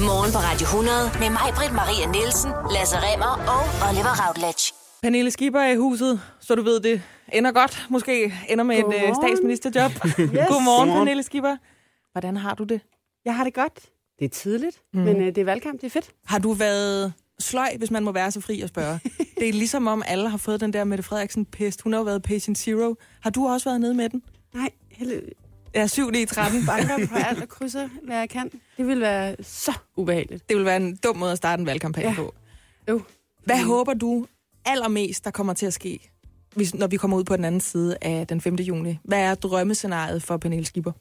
Morgen på Radio 100 med mig, Britt Maria Nielsen, Lasse Remmer og Oliver Routledge. Pernille Skipper er i huset, så du ved, det ender godt. Måske ender med et øh, Godmorgen. statsministerjob. yes. Godmorgen. Pernille Skipper. Hvordan har du det? Jeg har det godt. Det er tidligt, mm. men øh, det er valgkamp, det er fedt. Har du været sløj, hvis man må være så fri at spørge? det er ligesom om alle har fået den der Mette Frederiksen-pest. Hun har jo været patient zero. Har du også været nede med den? Nej, Ja, 7 i 13. banker på alt og krydser, hvad jeg kan. Det vil være så ubehageligt. Det vil være en dum måde at starte en valgkampagne Ja. på. Jo. Hvad håber du allermest, der kommer til at ske, hvis, når vi kommer ud på den anden side af den 5. juni? Hvad er drømmescenariet for Pernille Skipper?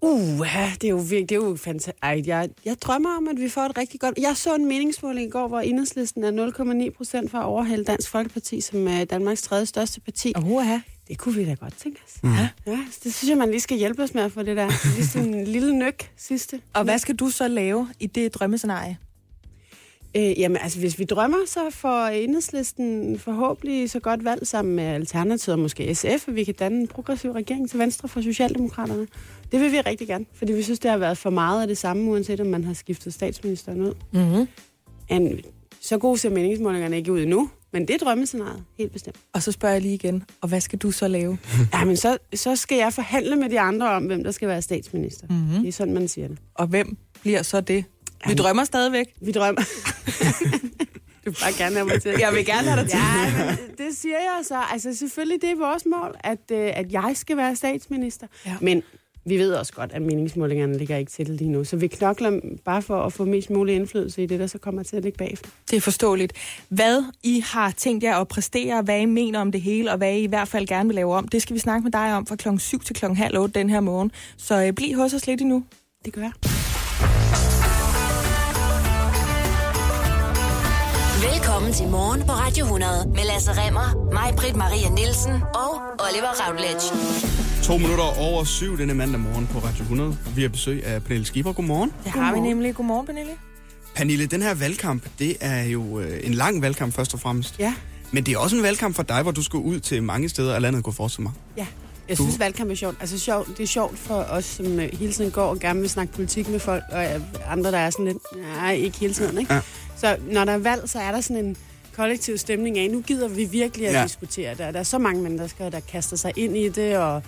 Uh, det er jo virkelig, det er jo fantastisk. Ej, jeg, jeg drømmer om, at vi får et rigtig godt... Jeg så en meningsmåling i går, hvor enhedslisten er 0,9 procent for at overhælde Dansk Folkeparti, som er Danmarks tredje største parti. Uha. Det kunne vi da godt tænke os. Mm. Ja, ja, det synes jeg, man lige skal hjælpe os med at få det der. Lige sådan en lille nøk sidste. Og hvad skal du så lave i det drømmescenarie? Øh, jamen, altså, hvis vi drømmer, så får enhedslisten forhåbentlig så godt valg sammen med Alternativet og måske SF, at vi kan danne en progressiv regering til venstre for Socialdemokraterne. Det vil vi rigtig gerne, fordi vi synes, det har været for meget af det samme, uanset om man har skiftet statsministeren ud. Mm-hmm. En, så gode ser meningsmålingerne ikke ud endnu, men det er drømmescenariet, helt bestemt. Og så spørger jeg lige igen, og hvad skal du så lave? Ja, men så, så skal jeg forhandle med de andre om, hvem der skal være statsminister. Mm-hmm. Det er sådan, man siger det. Og hvem bliver så det? Vi Jamen. drømmer stadigvæk. Vi drømmer. du vil bare gerne have mig til. Jeg vil gerne have dig til. Ja, men det siger jeg så. Altså selvfølgelig, det er vores mål, at, øh, at jeg skal være statsminister. Ja. Men vi ved også godt, at meningsmålingerne ligger ikke til det lige nu. Så vi knokler bare for at få mest mulig indflydelse i det, der så kommer til at ligge bagefter. Det er forståeligt. Hvad I har tænkt jer at præstere, hvad I mener om det hele, og hvad I i hvert fald gerne vil lave om, det skal vi snakke med dig om fra klokken 7 til klokken halv 8 den her morgen. Så øh, bliv hos os lidt endnu. Det gør jeg. Velkommen til Morgen på Radio 100 med Lasse Remmer, mig, Britt Maria Nielsen og Oliver Routledge. To minutter over syv denne mandag morgen på Radio 100. Vi har besøg af Pernille Skipper. Godmorgen. Det har vi nemlig. Godmorgen, Pernille. Pernille, den her valgkamp, det er jo øh, en lang valgkamp først og fremmest. Ja. Men det er også en valgkamp for dig, hvor du skal ud til mange steder af landet, kunne forestille mig. Ja. Jeg synes, valgkamp er sjovt. Altså, sjovt, det er sjovt for os, som øh, hele tiden går og gerne vil snakke politik med folk, og øh, andre, der er sådan lidt, nej, ikke hele tiden, ikke? Ja. Så når der er valg, så er der sådan en kollektiv stemning af, nu gider vi virkelig at Ja. diskutere det. Og Der er så mange mennesker, der kaster sig ind i det, og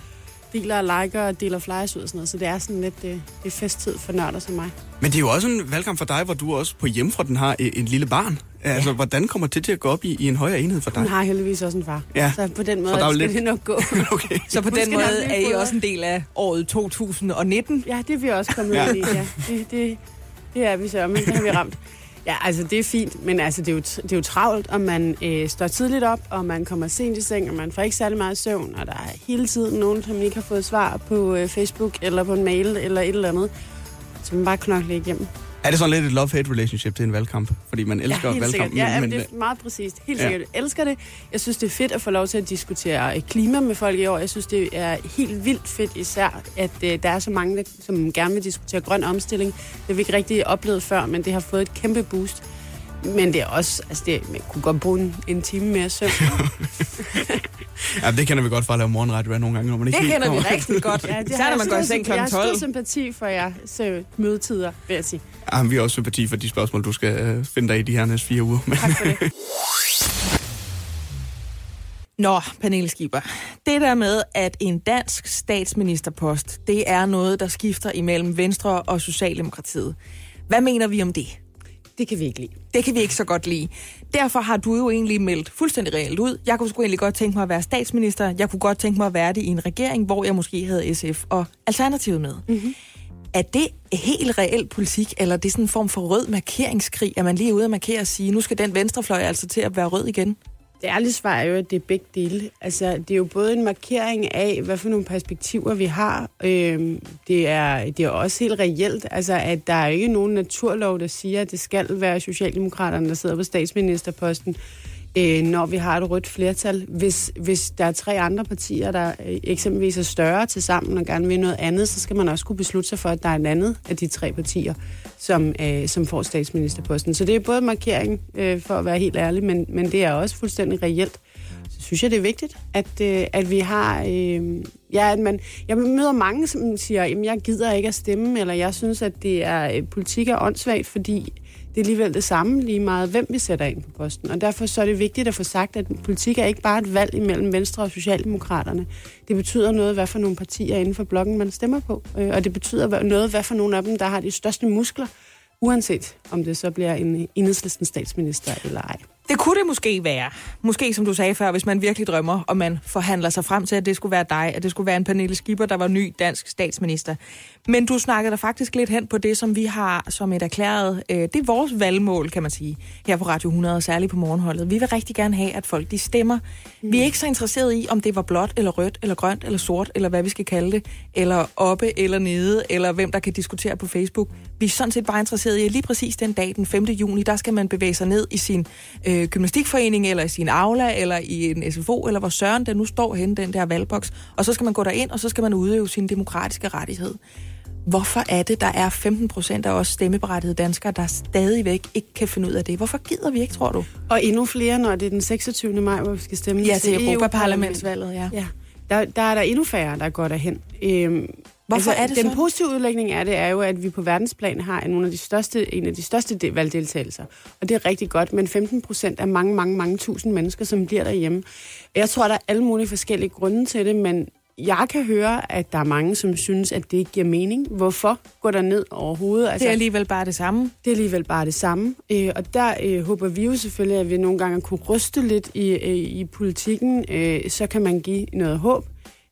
deler og liker og deler flyers ud og sådan noget. Så det er sådan lidt det, det er festtid for nørder som mig. Men det er jo også en valgkamp for dig, hvor du også på hjemmefronten har øh, en lille barn. Altså, hvordan kommer det til at gå op i, i en højere enhed for dig? Hun har heldigvis også en far. Ja. Så på den måde Så der jo skal lidt- det nok gå. Okay. Så på den måde er I også en del af året 2019. Ja, det er vi også kommet Ja. ja. ind i. Ja. Det, det, det er vi så, men det har vi ramt. Ja, altså det er fint, men altså det er jo, det er jo travlt, og man øh, står tidligt op, og man kommer sent i seng, og man får ikke særlig meget søvn, og der er hele tiden nogen, som ikke har fået svar på øh, Facebook, eller på en mail, eller et eller andet. Så man bare knokler igennem. Er det sådan lidt et love-hate relationship til en valgkamp? Fordi man elsker ja, helt valgkamp, sikkert. Ja, men, det er meget præcist. Helt Ja. sikkert. Jeg elsker det. Jeg synes, det er fedt at få lov til at diskutere øh, klima med folk i år. Jeg synes, det er helt vildt fedt især, at øh, der er så mange, der, som gerne vil diskutere grøn omstilling. Det har vi ikke rigtig oplevet før, men det har fået et kæmpe boost. Men det er også, altså det, man kunne godt bruge en, en time mere søvn. ja, det kender vi godt fra at lave morgenradio nogle gange, når man ikke Det kender vi rigtig godt. Ja, det har når jeg man går i seng symp- Jeg kl. har 12. stor sympati for jer så mødetider, vil jeg sige. Ja, vi har også sympati for de spørgsmål, du skal øh, finde dig i de her næste fire uger. Men, Tak for det. Nå, Pernille Skipper. Det der med, at en dansk statsministerpost, det er noget, der skifter imellem Venstre og Socialdemokratiet. Hvad mener vi om det? Det kan vi ikke lide. Det kan vi ikke så godt lide. Derfor har du jo egentlig meldt fuldstændig reelt ud. Jeg kunne sgu egentlig godt tænke mig at være statsminister. Jeg kunne godt tænke mig at være det i en regering, hvor jeg måske havde SF og Alternativet med. Mm-hmm. Er det helt reel politik, eller er det sådan en form for rød markeringskrig, at man lige er ude at markere og sige, nu skal den venstrefløj altså til at være rød igen? Det ærlige svar er jo, at det er begge dele. Altså, det er jo både en markering af, hvad for nogle perspektiver vi har. Øhm, det, er, det er også helt reelt, altså, at der er ikke nogen naturlov, der siger, at det skal være Socialdemokraterne, der sidder på statsministerposten, øh, når vi har et rødt flertal. Hvis, hvis der er tre andre partier, der øh, eksempelvis er større til sammen og gerne vil noget andet, så skal man også kunne beslutte sig for, at der er en andet af de tre partier, som, øh, som får statsministerposten. Så det er både markering, øh, for at være helt ærlig, men, men det er også fuldstændig reelt. Så synes jeg, det er vigtigt, at, øh, at vi har... Øh, ja, at man, jeg møder mange, som siger, at jeg gider ikke at stemme, eller jeg synes, at det er øh, politik er åndssvagt, fordi det er alligevel det samme lige meget, hvem vi sætter ind på posten. Og derfor så er det vigtigt at få sagt, at politik er ikke bare et valg imellem Venstre og Socialdemokraterne. Det betyder noget, hvad for nogle partier inden for blokken man stemmer på. Øh, og det betyder noget, hvad for nogle af dem, der har de største muskler, uanset om det så bliver en enhedslisten statsminister eller ej. Det kunne det måske være. Måske, som du sagde før, hvis man virkelig drømmer, og man forhandler sig frem til, at det skulle være dig, at det skulle være en Pernille Skipper, der var ny dansk statsminister. Men du snakker der faktisk lidt hen på det, som vi har som et erklæret, øh, det er vores valgmål, kan man sige, her på Radio 100, og særligt på morgenholdet. Vi vil rigtig gerne have, at folk de stemmer. Mm. Vi er ikke så interesseret i, om det var blåt, eller rødt, eller grønt, eller sort, eller hvad vi skal kalde det, eller oppe, eller nede, eller hvem der kan diskutere på Facebook. Vi er sådan set bare interesseret i, at lige præcis den dag, den 5. juni, der skal man bevæge sig ned i sin øh, gymnastikforening, eller i sin aula, eller i en SFO, eller hvor søren der nu står hen, den der valgboks, og så skal man gå derind, og så skal man udøve sin demokratiske rettighed. Hvorfor er det, der er 15 procent af os stemmeberettigede danskere, der stadigvæk ikke kan finde ud af det? Hvorfor gider vi ikke, tror du? Og endnu flere, når det er den 26. maj, hvor vi skal stemme ja, til, til Europaparlamentsvalget. Ja. ja. Der, der er der endnu færre, der går derhen. Øhm, Hvorfor altså, er det Den så? positive udlægning af det er jo, at vi på verdensplan har en, af de største, en af de største valgdeltagelser. Og det er rigtig godt, men 15 procent er mange, mange, mange tusind mennesker, som bliver derhjemme. Jeg tror, der er alle mulige forskellige grunde til det, men jeg kan høre, at der er mange, som synes, at det ikke giver mening. Hvorfor går der ned overhovedet? Altså, det er alligevel bare det samme. Det er alligevel bare det samme. Øh, og der øh, håber vi jo selvfølgelig, at vi nogle gange kunne ryste lidt i, øh, i politikken. Øh, så kan man give noget håb.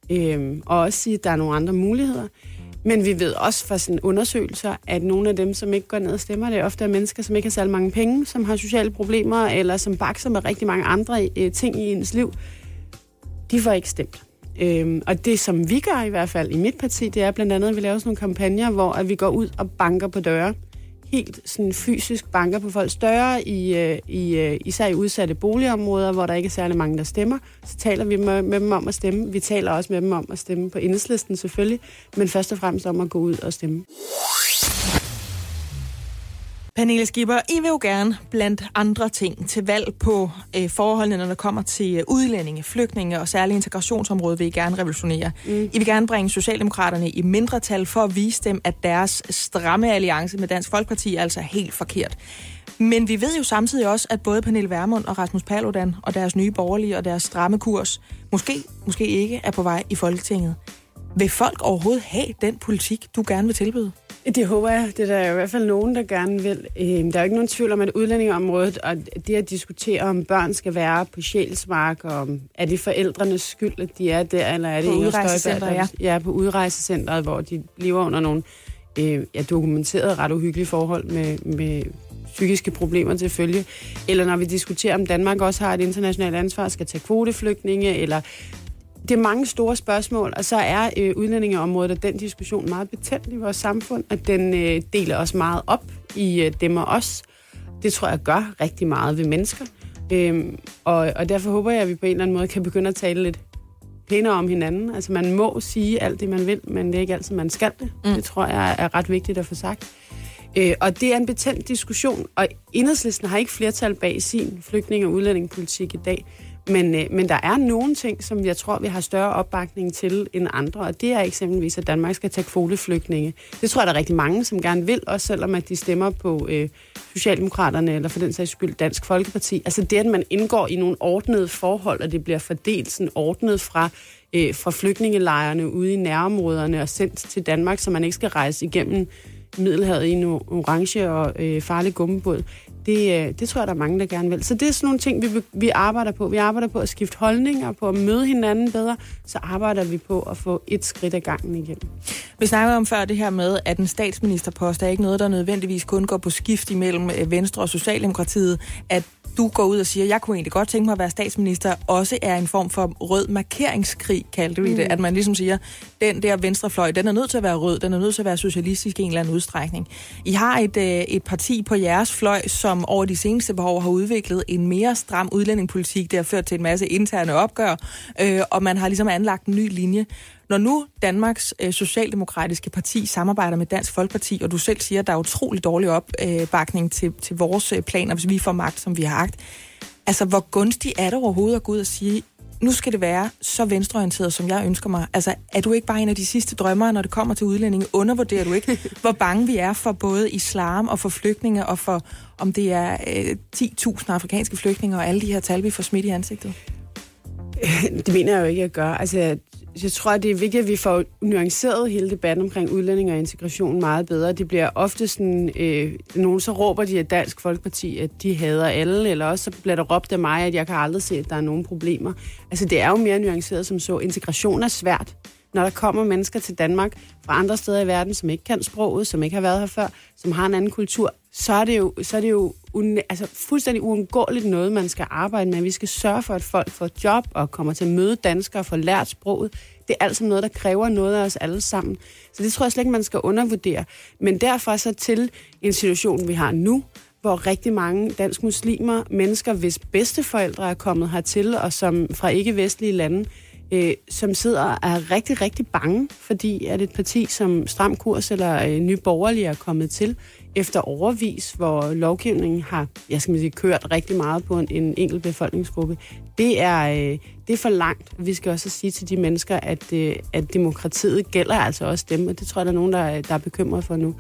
Øh, og også sige, at der er nogle andre muligheder. Men vi ved også fra sådan undersøgelser, at nogle af dem, som ikke går ned og stemmer, det er ofte er mennesker, som ikke har særlig mange penge, som har sociale problemer, eller som bakser med rigtig mange andre øh, ting i ens liv. De får ikke stemt. Øhm, og det, som vi gør i hvert fald i mit parti, det er blandt andet, at vi laver sådan nogle kampagner, hvor at vi går ud og banker på døre. Helt sådan fysisk banker på folks døre, i, øh, i, øh, især i udsatte boligområder, hvor der ikke er særlig mange, der stemmer. Så taler vi med, med dem om at stemme. Vi taler også med dem om at stemme på enhedslisten selvfølgelig, men først og fremmest om at gå ud og stemme. Pernille Skipper, I vil jo gerne blandt andre ting til valg på øh, forholdene, når der kommer til øh, udlændinge, flygtninge og særligt integrationsområdet, vil I gerne revolutionere. Mm. I vil gerne bringe Socialdemokraterne i mindretal for at vise dem, at deres stramme alliance med Dansk Folkeparti er altså helt forkert. Men vi ved jo samtidig også, at både Pernille Vermund og Rasmus Paludan og deres nye borgerlige og deres stramme kurs, måske, måske ikke, er på vej i Folketinget. Vil folk overhovedet have den politik, du gerne vil tilbyde? Det håber jeg. Det er der i hvert fald nogen, der gerne vil. Øhm, der er jo ikke nogen tvivl om, at udlændingeområdet og det at diskutere, om børn skal være på sjælsmark, og om er det forældrenes skyld, at de er der, eller er det på udrejsecenteret, ja. ja. på udrejsecenteret, hvor de lever under nogle øh, ja, dokumenterede ret uhyggelige forhold med, med psykiske problemer til følge. Eller når vi diskuterer, om Danmark også har et internationalt ansvar, skal tage kvoteflygtninge, eller det er mange store spørgsmål, og så er øh, udlændingeområdet og den diskussion meget betændt i vores samfund, at den øh, deler os meget op i øh, dem og os. Det tror jeg gør rigtig meget ved mennesker. Øhm, og, og derfor håber jeg, at vi på en eller anden måde kan begynde at tale lidt pænere om hinanden. Altså man må sige alt det, man vil, men det er ikke altid, man skal det. Mm. Det tror jeg er ret vigtigt at få sagt. Øh, og det er en betændt diskussion, og enhedslisten har ikke flertal bag sin flygtning- og udlændingepolitik i dag. Men, øh, men der er nogle ting, som jeg tror, vi har større opbakning til end andre, og det er eksempelvis, at Danmark skal tage kvoteflygtninge. Det tror jeg, der er rigtig mange, som gerne vil, også selvom at de stemmer på øh, Socialdemokraterne, eller for den sags skyld Dansk Folkeparti. Altså det, at man indgår i nogle ordnede forhold, og det bliver fordelt sådan ordnet fra, øh, fra flygtningelejrene ude i nærområderne og sendt til Danmark, så man ikke skal rejse igennem Middelhavet i en orange og øh, farlig gummibåd. Det, øh, det tror jeg, der er mange, der gerne vil. Så det er sådan nogle ting, vi, vi arbejder på. Vi arbejder på at skifte holdninger, på at møde hinanden bedre. Så arbejder vi på at få et skridt ad gangen igennem. Vi snakkede om før det her med, at en statsministerpost er ikke noget, der nødvendigvis kun går på skift imellem øh, Venstre og Socialdemokratiet. At du går ud og siger, jeg kunne egentlig godt tænke mig at være statsminister, også er en form for rød markeringskrig, kaldte vi det. Mm. At man ligesom siger, den der venstrefløj, den er nødt til at være rød, den er nødt til at være socialistisk i en eller anden udstrækning. I har et, øh, et parti på jeres fløj, som over de seneste par år har udviklet en mere stram udlændingepolitik. Det har ført til en masse interne opgør, øh, og man har ligesom anlagt en ny linje. Når nu Danmarks øh, Socialdemokratiske Parti samarbejder med Dansk Folkeparti, og du selv siger, at der er utrolig dårlig opbakning til, til vores øh, planer, hvis vi får magt, som vi har agt. Altså, hvor gunstigt er det overhovedet at gå ud og sige, nu skal det være så venstreorienteret, som jeg ønsker mig. Altså, er du ikke bare en af de sidste drømmere, når det kommer til udlændinge? Undervurderer du ikke, hvor bange vi er for både islam og for flygtninge, og for om det er øh, 10.000 afrikanske flygtninge og alle de her tal, vi får smidt i ansigtet? Det mener jeg jo ikke, at gøre. Altså, jeg, tror, det er vigtigt, at vi får nuanceret hele debatten omkring udlænding og integration meget bedre. Det bliver ofte sådan, øh, nogen så råber de af Dansk Folkeparti, at de hader alle, eller også så bliver der råbt af mig, at jeg kan aldrig se, at der er nogen problemer. Altså, det er jo mere nuanceret som så. Integration er svært når der kommer mennesker til Danmark fra andre steder i verden, som ikke kan sproget, som ikke har været her før, som har en anden kultur, så er det jo, så er det jo un, altså fuldstændig uundgåeligt noget, man skal arbejde med. Vi skal sørge for, at folk får job og kommer til at møde danskere og får lært sproget. Det er altså noget, der kræver noget af os alle sammen. Så det tror jeg slet ikke, man skal undervurdere. Men derfor så til en situation, vi har nu, hvor rigtig mange dansk muslimer, mennesker, hvis bedsteforældre er kommet hertil, og som fra ikke-vestlige lande, øh, som sidder og er rigtig, rigtig bange, fordi at et parti som Stram Kurs eller øh, Nye Borgerlige er kommet til efter overvis, hvor lovgivningen har jeg skal sige, kørt rigtig meget på en, en enkelt befolkningsgruppe. Det er, øh, det er for langt. Vi skal også sige til de mennesker, at, øh, at demokratiet gælder altså også dem, og det tror jeg, der er nogen, der, der er bekymret for nu.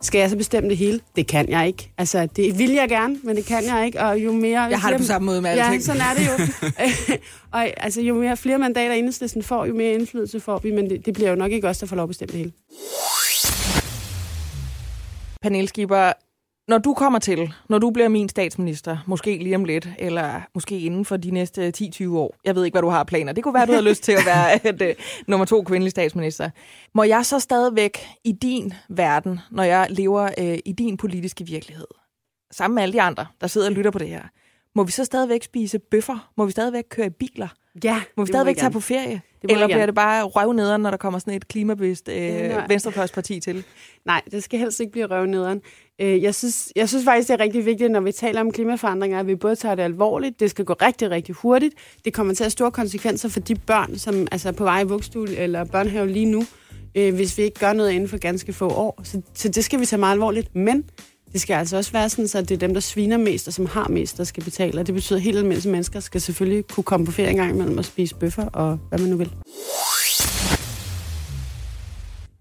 Skal jeg så bestemme det hele? Det kan jeg ikke. Altså, det vil jeg gerne, men det kan jeg ikke. Og jo mere... Jeg har det på samme måde med alle Ja, sådan er det jo. og altså, jo mere flere mandater enhedslisten får, jo mere indflydelse får vi, men det, det bliver jo nok ikke os, der får lov at bestemme det hele. Pernille Skipper, når du kommer til, når du bliver min statsminister, måske lige om lidt, eller måske inden for de næste 10-20 år, jeg ved ikke, hvad du har planer, det kunne være, du har lyst til at være et, uh, nummer to kvindelig statsminister. Må jeg så stadigvæk i din verden, når jeg lever uh, i din politiske virkelighed, sammen med alle de andre, der sidder og lytter på det her, må vi så stadigvæk spise bøffer? Må vi stadigvæk køre i biler? Ja, Må vi stadigvæk tage på ferie? Eller bliver det bare røv nederen, når der kommer sådan et klimabevidst øh, venstrefløjsparti til? Nej, det skal helst ikke blive røvnederen. Øh, Jeg synes, jeg synes faktisk, det er rigtig vigtigt, når vi taler om klimaforandringer, at vi både tager det alvorligt, det skal gå rigtig, rigtig hurtigt. Det kommer til at have store konsekvenser for de børn, som altså er på vej i vugstue eller børnehave lige nu, øh, hvis vi ikke gør noget inden for ganske få år. Så, så det skal vi tage meget alvorligt. Men det skal altså også være sådan, så det er dem, der sviner mest og som har mest, der skal betale. Og det betyder, at helt almindelige mennesker skal selvfølgelig kunne komme på ferie en gang imellem og spise bøffer og hvad man nu vil.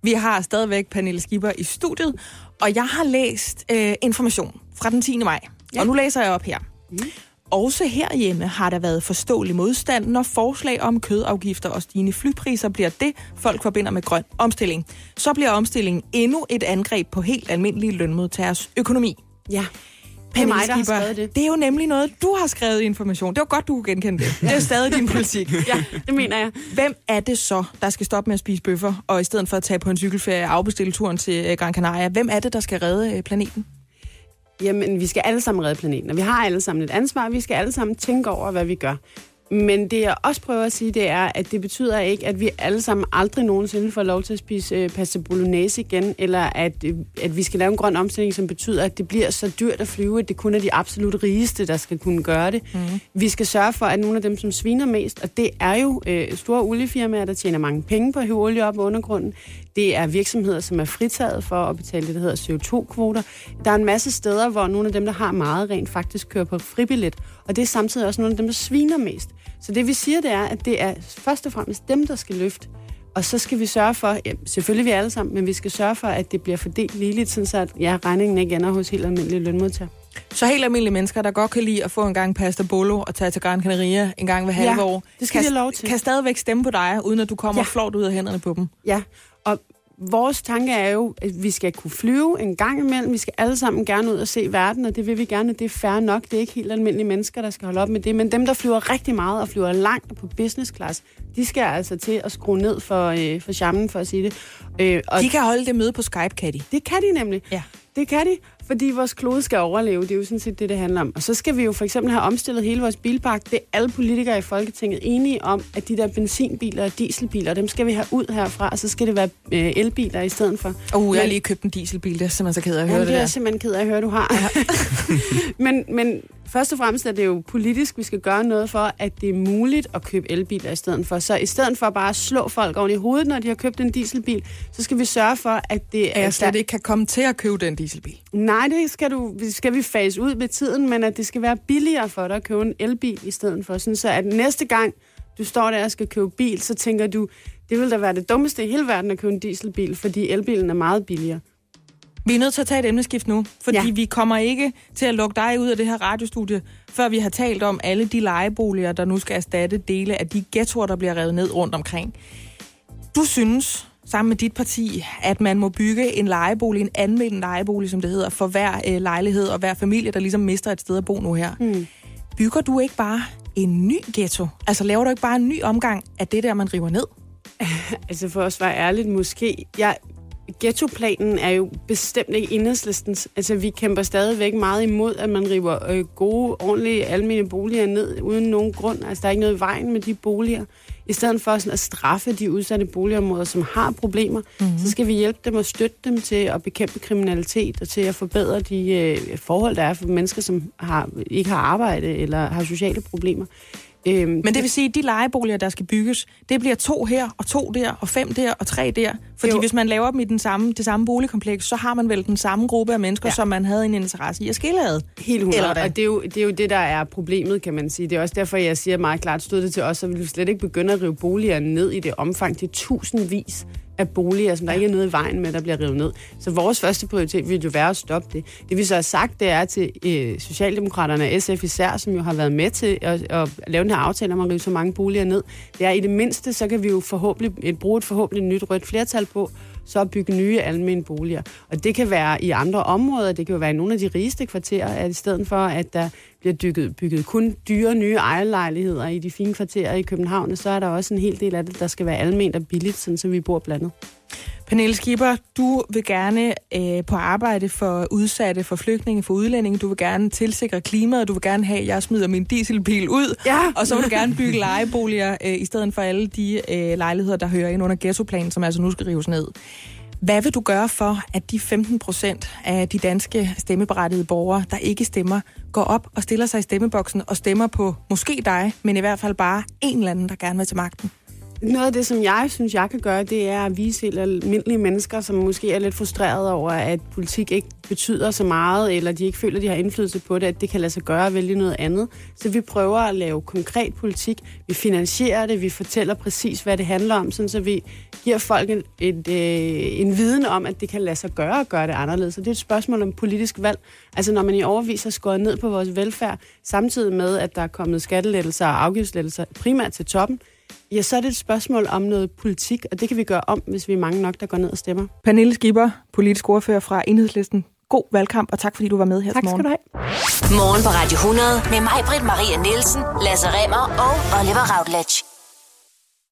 Vi har stadigvæk Pernille Skipper i studiet, og jeg har læst øh, information fra den 10. maj. Ja. Og nu læser jeg op her. Mm. Også herhjemme har der været forståelig modstand, når forslag om kødafgifter og stigende flypriser bliver det, folk forbinder med grøn omstilling. Så bliver omstillingen endnu et angreb på helt almindelige lønmodtagers økonomi. Ja, det er mig, der har skrevet det. Det er jo nemlig noget, du har skrevet i information. Det var godt, du kunne genkende det. Det er stadig din politik. Ja, det mener jeg. Hvem er det så, der skal stoppe med at spise bøffer, og i stedet for at tage på en cykelferie og afbestille turen til øh, Gran Canaria, hvem er det, der skal redde øh, planeten? Jamen, vi skal alle sammen redde planeten, og vi har alle sammen et ansvar. Vi skal alle sammen tænke over, hvad vi gør. Men det jeg også prøver at sige, det er, at det betyder ikke, at vi alle sammen aldrig nogensinde får lov til at spise øh, pasta bolognese igen, eller at, øh, at vi skal lave en grøn omstilling, som betyder, at det bliver så dyrt at flyve, at det kun er de absolut rigeste, der skal kunne gøre det. Mm. Vi skal sørge for, at nogle af dem, som sviner mest, og det er jo øh, store oliefirmaer, der tjener mange penge på at hive olie op af undergrunden. Det er virksomheder, som er fritaget for at betale det, der hedder CO2-kvoter. Der er en masse steder, hvor nogle af dem, der har meget rent, faktisk kører på fribillet. Og det er samtidig også nogle af dem, der sviner mest. Så det vi siger, det er, at det er først og fremmest dem, der skal løfte. Og så skal vi sørge for, ja, selvfølgelig vi alle sammen, men vi skal sørge for, at det bliver fordelt ligeligt, sådan så at ja, regningen ikke ender hos helt almindelige lønmodtagere. Så helt almindelige mennesker, der godt kan lide at få en gang pasta bolo og tage til Gran Canaria en gang hver halve år, det skal kan, de lov til. kan stadigvæk stemme på dig, uden at du kommer Ja. ja. flot ud af hænderne på dem. Ja, og vores tanke er jo, at vi skal kunne flyve en gang imellem. Vi skal alle sammen gerne ud og se verden, og det vil vi gerne. Det er fair nok. Det er ikke helt almindelige mennesker, der skal holde op med det. Men dem, der flyver rigtig meget og flyver langt og på business class, de skal altså til at skrue ned for, øh, for charmen, for at sige det. Øh, og De kan holde det møde på Skype, kan de. det kan de nemlig. Ja. Det kan de, fordi vores klode skal overleve. Det er jo sådan set det, det handler om. Og så skal vi jo for eksempel have omstillet hele vores bilpark. Det er alle politikere i Folketinget enige om, at de der benzinbiler og dieselbiler, dem skal vi have ud herfra, og så skal det være øh, elbiler i stedet for. Uh, jeg har lige købt en dieselbil, det er simpelthen så ked af at høre Jamen, det det er der. simpelthen ked af at høre, du har. men, men først og fremmest er det jo politisk, vi skal gøre noget for, at det er muligt at købe elbiler i stedet for. Så i stedet for bare at slå folk oven i hovedet, når de har købt en dieselbil, så skal vi sørge for, at det At jeg slet ikke kan komme til at købe den dieselbil. Nej, det skal, du, skal vi fase ud med tiden, men at det skal være billigere for dig at købe en elbil i stedet for. Sådan så at næste gang, Du står der og skal købe bil, så tænker du, det vil da være det dummeste i hele verden at købe en dieselbil, fordi elbilen er meget billigere. Vi er nødt til at tage et emneskift nu, fordi ja. vi kommer ikke til at lukke dig ud af det her radiostudie, før vi har talt om alle de lejeboliger, der nu skal erstatte dele af de ghettoer, der bliver revet ned rundt omkring. Du synes, sammen med dit parti, at man må bygge en lejebolig, en anmeldt lejebolig, som det hedder, for hver øh, lejlighed og hver familie, der ligesom mister et sted at bo nu her. Mm. Bygger du ikke bare en ny ghetto? Altså laver du ikke bare en ny omgang af det der, man river ned? altså for os var ærligt, måske... Jeg, ghettoplanen er jo bestemt ikke enhedslistens. Altså, vi kæmper stadigvæk meget imod, at man river øh, gode, ordentlige, almindelige boliger ned uden nogen grund. Altså, der er ikke noget i vejen med de boliger. I stedet for sådan at straffe de udsatte boligområder, som har problemer, mm-hmm. så skal vi hjælpe dem og støtte dem til at bekæmpe kriminalitet og til at forbedre de øh, forhold, der er for mennesker, som har, ikke har arbejde eller har sociale problemer. Øhm, Men det vil sige, at de lejeboliger, der skal bygges, det bliver to her, og to der, og fem der, og tre der. Fordi jo. hvis man laver dem i den samme, det samme boligkompleks, så har man vel den samme gruppe af mennesker, ja. som man havde en interesse i at skille ad. Helt 100. Og det er, jo, det er jo det, der er problemet, kan man sige. Det er også derfor, jeg siger meget klart, stod det til os, så vil vi slet ikke begynde at rive boliger ned i det omfang til tusindvis af boliger, som der ikke er noget i vejen med, der bliver revet ned. Så vores første prioritet vil jo være at stoppe det. Det vi så har sagt, det er til øh, Socialdemokraterne og SF især, som jo har været med til at, at lave den her aftale om at rive så mange boliger ned. Det er i det mindste, så kan vi jo forhåbentlig et, bruge et forhåbentlig nyt rødt flertal på, så at bygge nye almene boliger. Og det kan være i andre områder, det kan jo være i nogle af de rigeste kvarterer, at i stedet for, at der bliver bygget, bygget kun dyre nye ejerlejligheder i de fine kvarterer i København, så er der også en hel del af det, der skal være alment og billigt, sådan så vi bor blandet. Pernille Skipper, du vil gerne øh, på arbejde for udsatte, for flygtninge, for udlændinge. Du vil gerne tilsikre klimaet. Du vil gerne have, at jeg smider min dieselbil ud. Ja. Og så vil du gerne bygge lejeboliger, øh, i stedet for alle de øh, lejligheder, der hører ind under ghettoplanen, som altså nu skal rives ned. Hvad vil du gøre for, at de 15 procent af de danske stemmeberettigede borgere, der ikke stemmer, går op og stiller sig i stemmeboksen og stemmer på måske dig, men i hvert fald bare en eller anden, der gerne vil til magten? Noget af det, som jeg synes, jeg kan gøre, det er at vise helt almindelige mennesker, som måske er lidt frustrerede over, at politik ikke betyder så meget, eller de ikke føler, at de har indflydelse på det, at det kan lade sig gøre at vælge noget andet. Så vi prøver at lave konkret politik. Vi finansierer det, vi fortæller præcis, hvad det handler om, sådan så vi giver folk et, et, øh, en viden om, at det kan lade sig gøre at gøre det anderledes. Så det er et spørgsmål om politisk valg. Altså når man i overvis har skåret ned på vores velfærd, samtidig med, at der er kommet skattelettelser og afgiftslettelser primært til toppen, Ja, så er det et spørgsmål om noget politik, og det kan vi gøre om, hvis vi er mange nok, der går ned og stemmer. Pernille Skipper, politisk ordfører fra Enhedslisten. God valgkamp, og tak fordi du var med her tak til morgen. Tak skal du have. Morgen på Radio 100 med mig, Britt Maria Nielsen, Lasse Remmer og Oliver Routledge.